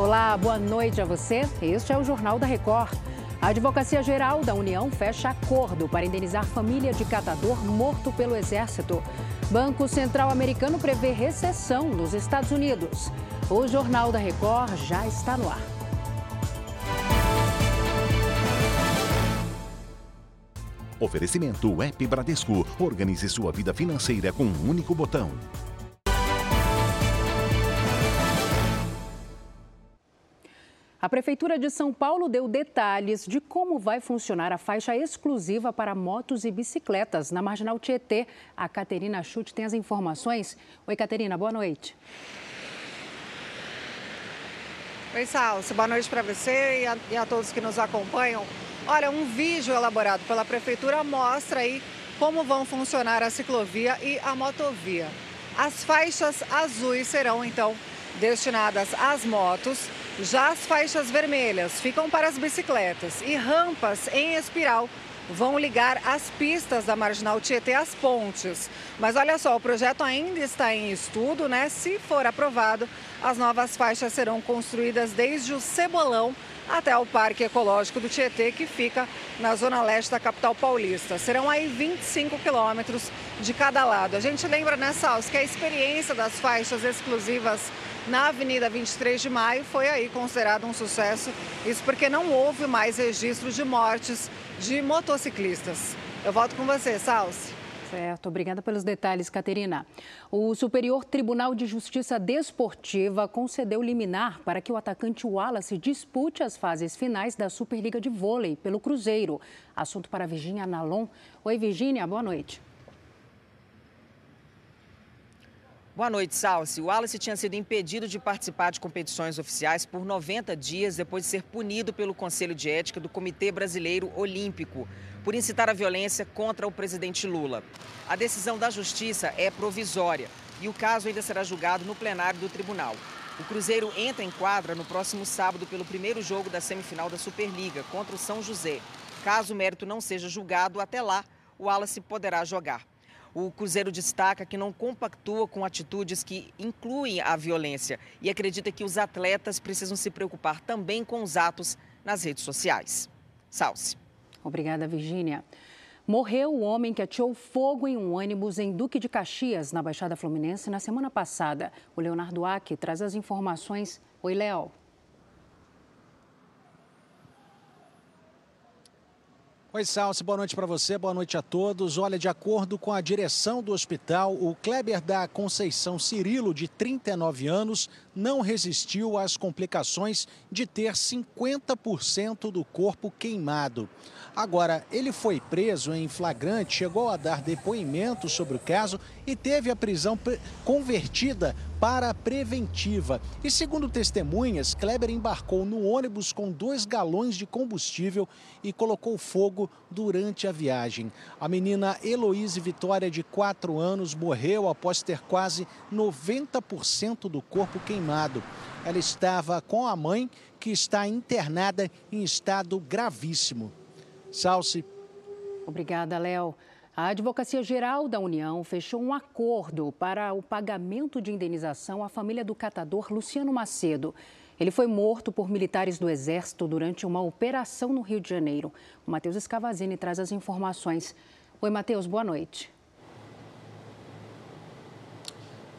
Olá, boa noite a você. Este é o Jornal da Record. A Advocacia Geral da União fecha acordo para indenizar família de catador morto pelo Exército. Banco Central Americano prevê recessão nos Estados Unidos. O Jornal da Record já está no ar. Oferecimento App Bradesco. Organize sua vida financeira com um único botão. A Prefeitura de São Paulo deu detalhes de como vai funcionar a faixa exclusiva para motos e bicicletas na Marginal Tietê. A Caterina Chute tem as informações. Oi, Caterina, boa noite. Oi, Salso. Boa noite para você e a, e a todos que nos acompanham. Olha, um vídeo elaborado pela Prefeitura mostra aí como vão funcionar a ciclovia e a motovia. As faixas azuis serão, então, destinadas às motos já as faixas vermelhas ficam para as bicicletas e rampas em espiral vão ligar as pistas da Marginal Tietê às pontes. Mas olha só, o projeto ainda está em estudo, né? Se for aprovado, as novas faixas serão construídas desde o Cebolão até o Parque Ecológico do Tietê, que fica na zona leste da capital paulista. Serão aí 25 quilômetros de cada lado. A gente lembra né, que a experiência das faixas exclusivas na Avenida 23 de Maio foi aí considerado um sucesso. Isso porque não houve mais registro de mortes de motociclistas. Eu volto com você, Salsi. Certo, obrigada pelos detalhes, Caterina. O Superior Tribunal de Justiça Desportiva concedeu liminar para que o atacante Wallace dispute as fases finais da Superliga de Vôlei pelo Cruzeiro. Assunto para Virginia Nalon. Oi, Virginia, boa noite. Boa noite, Salsi. O Wallace tinha sido impedido de participar de competições oficiais por 90 dias depois de ser punido pelo Conselho de Ética do Comitê Brasileiro Olímpico por incitar a violência contra o presidente Lula. A decisão da Justiça é provisória e o caso ainda será julgado no plenário do tribunal. O Cruzeiro entra em quadra no próximo sábado pelo primeiro jogo da semifinal da Superliga contra o São José. Caso o mérito não seja julgado até lá, o Wallace poderá jogar. O Cruzeiro destaca que não compactua com atitudes que incluem a violência e acredita que os atletas precisam se preocupar também com os atos nas redes sociais. Salce. Obrigada, Virgínia. Morreu o homem que atirou fogo em um ônibus em Duque de Caxias, na Baixada Fluminense, na semana passada. O Leonardo Aque traz as informações. Oi, Léo. Oi, Salsi, boa noite para você, boa noite a todos. Olha, de acordo com a direção do hospital, o Kleber da Conceição Cirilo, de 39 anos, não resistiu às complicações de ter 50% do corpo queimado. Agora, ele foi preso em flagrante, chegou a dar depoimento sobre o caso e teve a prisão convertida para preventiva. E segundo testemunhas, Kleber embarcou no ônibus com dois galões de combustível e colocou fogo durante a viagem. A menina Heloíse Vitória, de 4 anos, morreu após ter quase 90% do corpo queimado. Ela estava com a mãe, que está internada em estado gravíssimo. Salce. Obrigada, Léo. A Advocacia Geral da União fechou um acordo para o pagamento de indenização à família do catador Luciano Macedo. Ele foi morto por militares do Exército durante uma operação no Rio de Janeiro. O Matheus Escavazini traz as informações. Oi, Matheus, boa noite.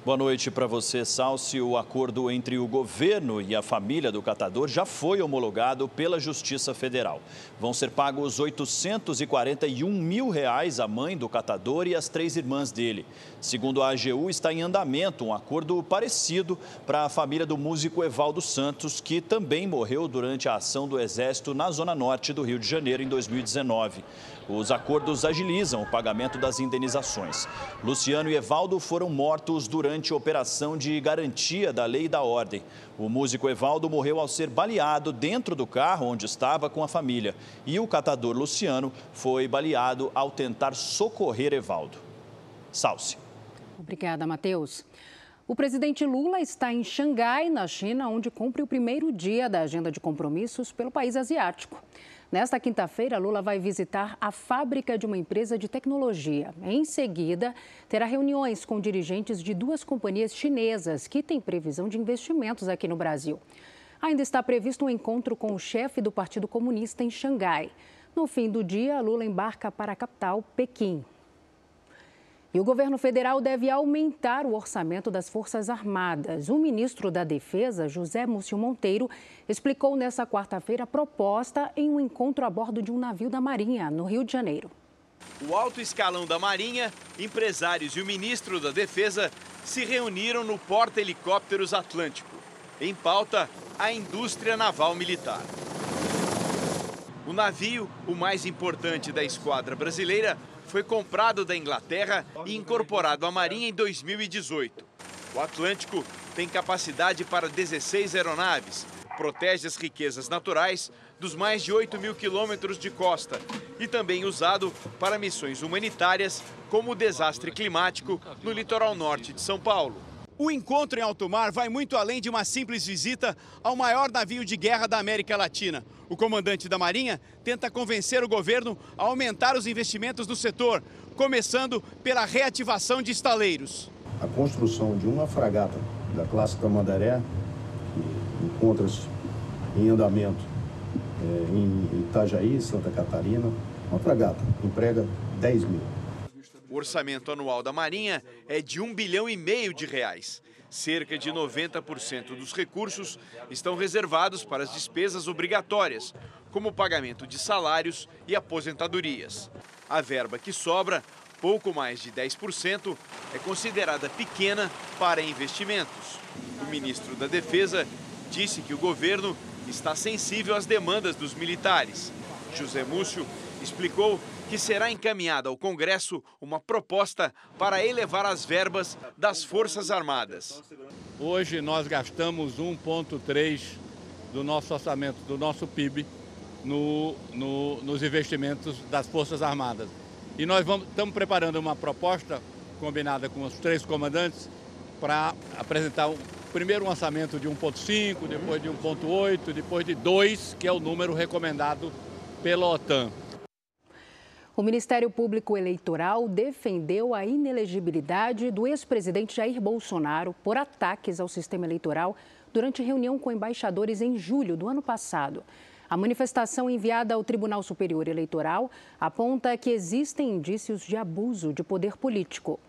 Boa noite para você, Salsi. O acordo entre o governo e a família do catador já foi homologado pela Justiça Federal. Vão ser pagos 841 mil reais à mãe do catador e às três irmãs dele. Segundo a AGU, está em andamento um acordo parecido para a família do músico Evaldo Santos, que também morreu durante a ação do Exército na Zona Norte do Rio de Janeiro em 2019. Os acordos agilizam o pagamento das indenizações. Luciano e Evaldo foram mortos durante a operação de garantia da lei e da ordem. O músico Evaldo morreu ao ser baleado dentro do carro onde estava com a família. E o catador Luciano foi baleado ao tentar socorrer Evaldo. Salce. Obrigada, Matheus. O presidente Lula está em Xangai, na China, onde cumpre o primeiro dia da agenda de compromissos pelo país asiático. Nesta quinta-feira, Lula vai visitar a fábrica de uma empresa de tecnologia. Em seguida, terá reuniões com dirigentes de duas companhias chinesas que têm previsão de investimentos aqui no Brasil. Ainda está previsto um encontro com o chefe do Partido Comunista em Xangai. No fim do dia, Lula embarca para a capital, Pequim. E o governo federal deve aumentar o orçamento das Forças Armadas. O ministro da Defesa, José Múcio Monteiro, explicou nesta quarta-feira a proposta em um encontro a bordo de um navio da Marinha, no Rio de Janeiro. O alto escalão da Marinha, empresários e o ministro da Defesa se reuniram no porta-helicópteros Atlântico. Em pauta, a indústria naval militar. O navio, o mais importante da esquadra brasileira, foi comprado da Inglaterra e incorporado à Marinha em 2018. O Atlântico tem capacidade para 16 aeronaves, protege as riquezas naturais dos mais de 8 mil quilômetros de costa e também usado para missões humanitárias, como o desastre climático no litoral norte de São Paulo. O encontro em alto mar vai muito além de uma simples visita ao maior navio de guerra da América Latina. O comandante da Marinha tenta convencer o governo a aumentar os investimentos no setor, começando pela reativação de estaleiros. A construção de uma fragata da classe Tamandaré, que encontra-se em andamento é, em Itajaí, Santa Catarina, uma fragata, emprega 10 mil. Orçamento anual da Marinha é de um bilhão e meio de reais. Cerca de 90% dos recursos estão reservados para as despesas obrigatórias, como o pagamento de salários e aposentadorias. A verba que sobra, pouco mais de 10%, é considerada pequena para investimentos. O ministro da Defesa disse que o governo está sensível às demandas dos militares. José Múcio explicou que será encaminhada ao Congresso uma proposta para elevar as verbas das Forças Armadas. Hoje nós gastamos 1,3% do nosso orçamento, do nosso PIB, no, no, nos investimentos das Forças Armadas. E nós vamos, estamos preparando uma proposta combinada com os três comandantes para apresentar o primeiro um orçamento de 1,5, depois de 1,8, depois de 2, que é o número recomendado pela OTAN. O Ministério Público Eleitoral defendeu a inelegibilidade do ex-presidente Jair Bolsonaro por ataques ao sistema eleitoral durante reunião com embaixadores em julho do ano passado. A manifestação enviada ao Tribunal Superior Eleitoral aponta que existem indícios de abuso de poder político.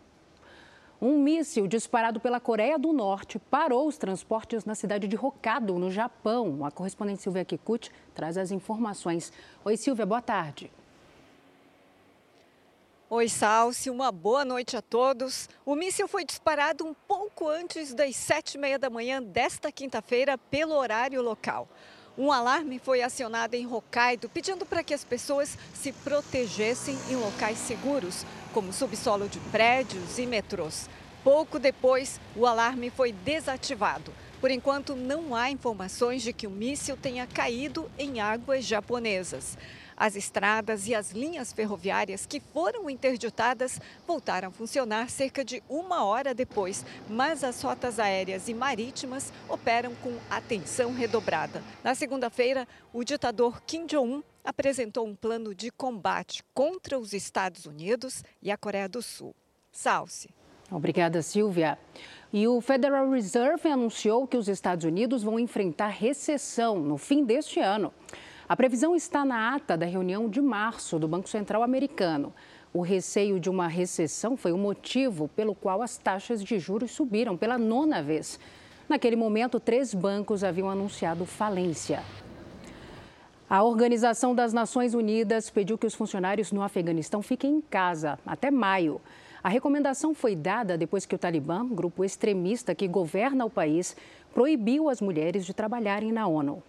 Um míssil disparado pela Coreia do Norte parou os transportes na cidade de Hokkaido, no Japão. A correspondente Silvia Kikuchi traz as informações. Oi, Silvia, boa tarde. Oi, Salsi, uma boa noite a todos. O míssil foi disparado um pouco antes das sete e meia da manhã desta quinta-feira pelo horário local. Um alarme foi acionado em Hokkaido pedindo para que as pessoas se protegessem em locais seguros, como subsolo de prédios e metrôs. Pouco depois, o alarme foi desativado. Por enquanto, não há informações de que o míssil tenha caído em águas japonesas. As estradas e as linhas ferroviárias que foram interditadas voltaram a funcionar cerca de uma hora depois, mas as rotas aéreas e marítimas operam com atenção redobrada. Na segunda-feira, o ditador Kim Jong-un apresentou um plano de combate contra os Estados Unidos e a Coreia do Sul. Salce. Obrigada, Silvia. E o Federal Reserve anunciou que os Estados Unidos vão enfrentar recessão no fim deste ano. A previsão está na ata da reunião de março do Banco Central americano. O receio de uma recessão foi o motivo pelo qual as taxas de juros subiram pela nona vez. Naquele momento, três bancos haviam anunciado falência. A Organização das Nações Unidas pediu que os funcionários no Afeganistão fiquem em casa até maio. A recomendação foi dada depois que o Talibã, grupo extremista que governa o país, proibiu as mulheres de trabalharem na ONU.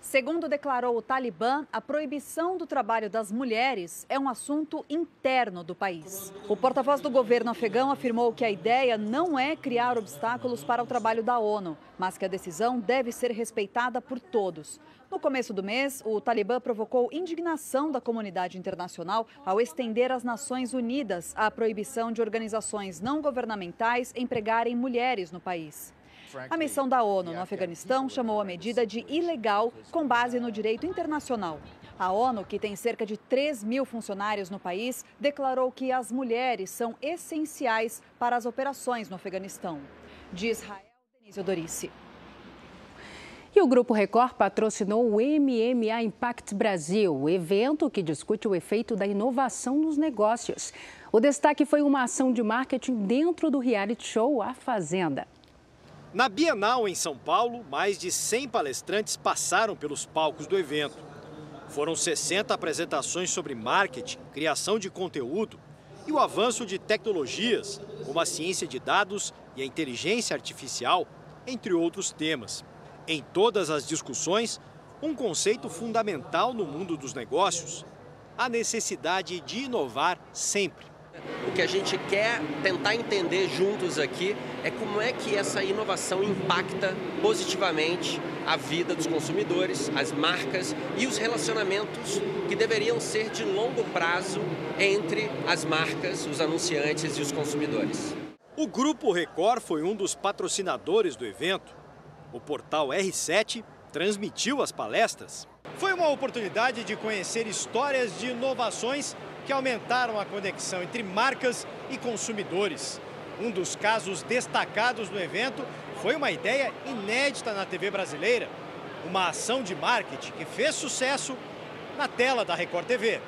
Segundo declarou o Talibã, a proibição do trabalho das mulheres é um assunto interno do país. O porta-voz do governo afegão afirmou que a ideia não é criar obstáculos para o trabalho da ONU, mas que a decisão deve ser respeitada por todos. No começo do mês, o Talibã provocou indignação da comunidade internacional ao estender às Nações Unidas a proibição de organizações não governamentais empregarem mulheres no país. A missão da ONU no Afeganistão chamou a medida de ilegal com base no direito internacional. A ONU, que tem cerca de 3 mil funcionários no país, declarou que as mulheres são essenciais para as operações no Afeganistão. De Israel, Denise Odorice. E o Grupo Record patrocinou o MMA Impact Brasil, o evento que discute o efeito da inovação nos negócios. O destaque foi uma ação de marketing dentro do reality show A Fazenda. Na Bienal, em São Paulo, mais de 100 palestrantes passaram pelos palcos do evento. Foram 60 apresentações sobre marketing, criação de conteúdo e o avanço de tecnologias, como a ciência de dados e a inteligência artificial, entre outros temas. Em todas as discussões, um conceito fundamental no mundo dos negócios: a necessidade de inovar sempre. O que a gente quer tentar entender juntos aqui é como é que essa inovação impacta positivamente a vida dos consumidores, as marcas e os relacionamentos que deveriam ser de longo prazo entre as marcas, os anunciantes e os consumidores. O Grupo Record foi um dos patrocinadores do evento o portal R7 transmitiu as palestras. Foi uma oportunidade de conhecer histórias de inovações que aumentaram a conexão entre marcas e consumidores. Um dos casos destacados no evento foi uma ideia inédita na TV brasileira, uma ação de marketing que fez sucesso na tela da Record TV.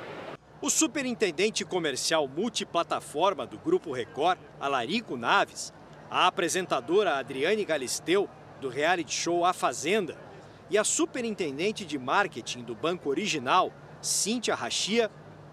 O superintendente comercial multiplataforma do Grupo Record, Alarico Naves, a apresentadora Adriane Galisteu do reality show A Fazenda, e a superintendente de marketing do Banco Original, Cíntia Rachia,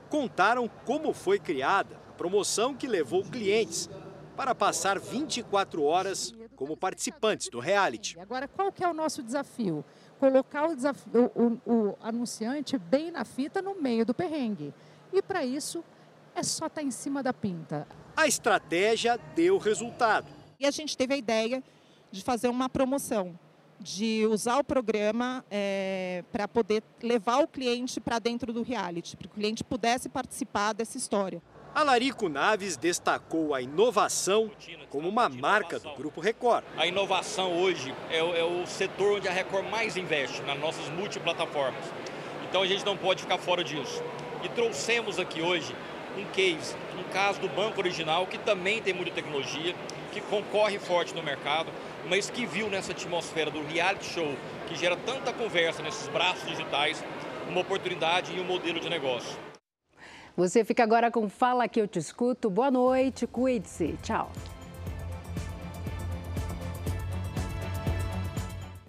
contaram como foi criada a promoção que levou clientes para passar 24 horas como participantes do reality. Agora, qual que é o nosso desafio? Colocar o, desafio, o, o anunciante bem na fita no meio do perrengue. E para isso, é só estar tá em cima da pinta. A estratégia deu resultado. E a gente teve a ideia de fazer uma promoção, de usar o programa é, para poder levar o cliente para dentro do reality, para que o cliente pudesse participar dessa história. Alarico Naves destacou a inovação como uma marca do Grupo Record. A inovação hoje é, é o setor onde a Record mais investe, nas nossas multiplataformas. Então a gente não pode ficar fora disso. E trouxemos aqui hoje um case, um caso do Banco Original, que também tem muita tecnologia, que concorre forte no mercado, mas que viu nessa atmosfera do reality show, que gera tanta conversa nesses braços digitais, uma oportunidade e um modelo de negócio. Você fica agora com Fala que eu te escuto. Boa noite, cuide-se. Tchau.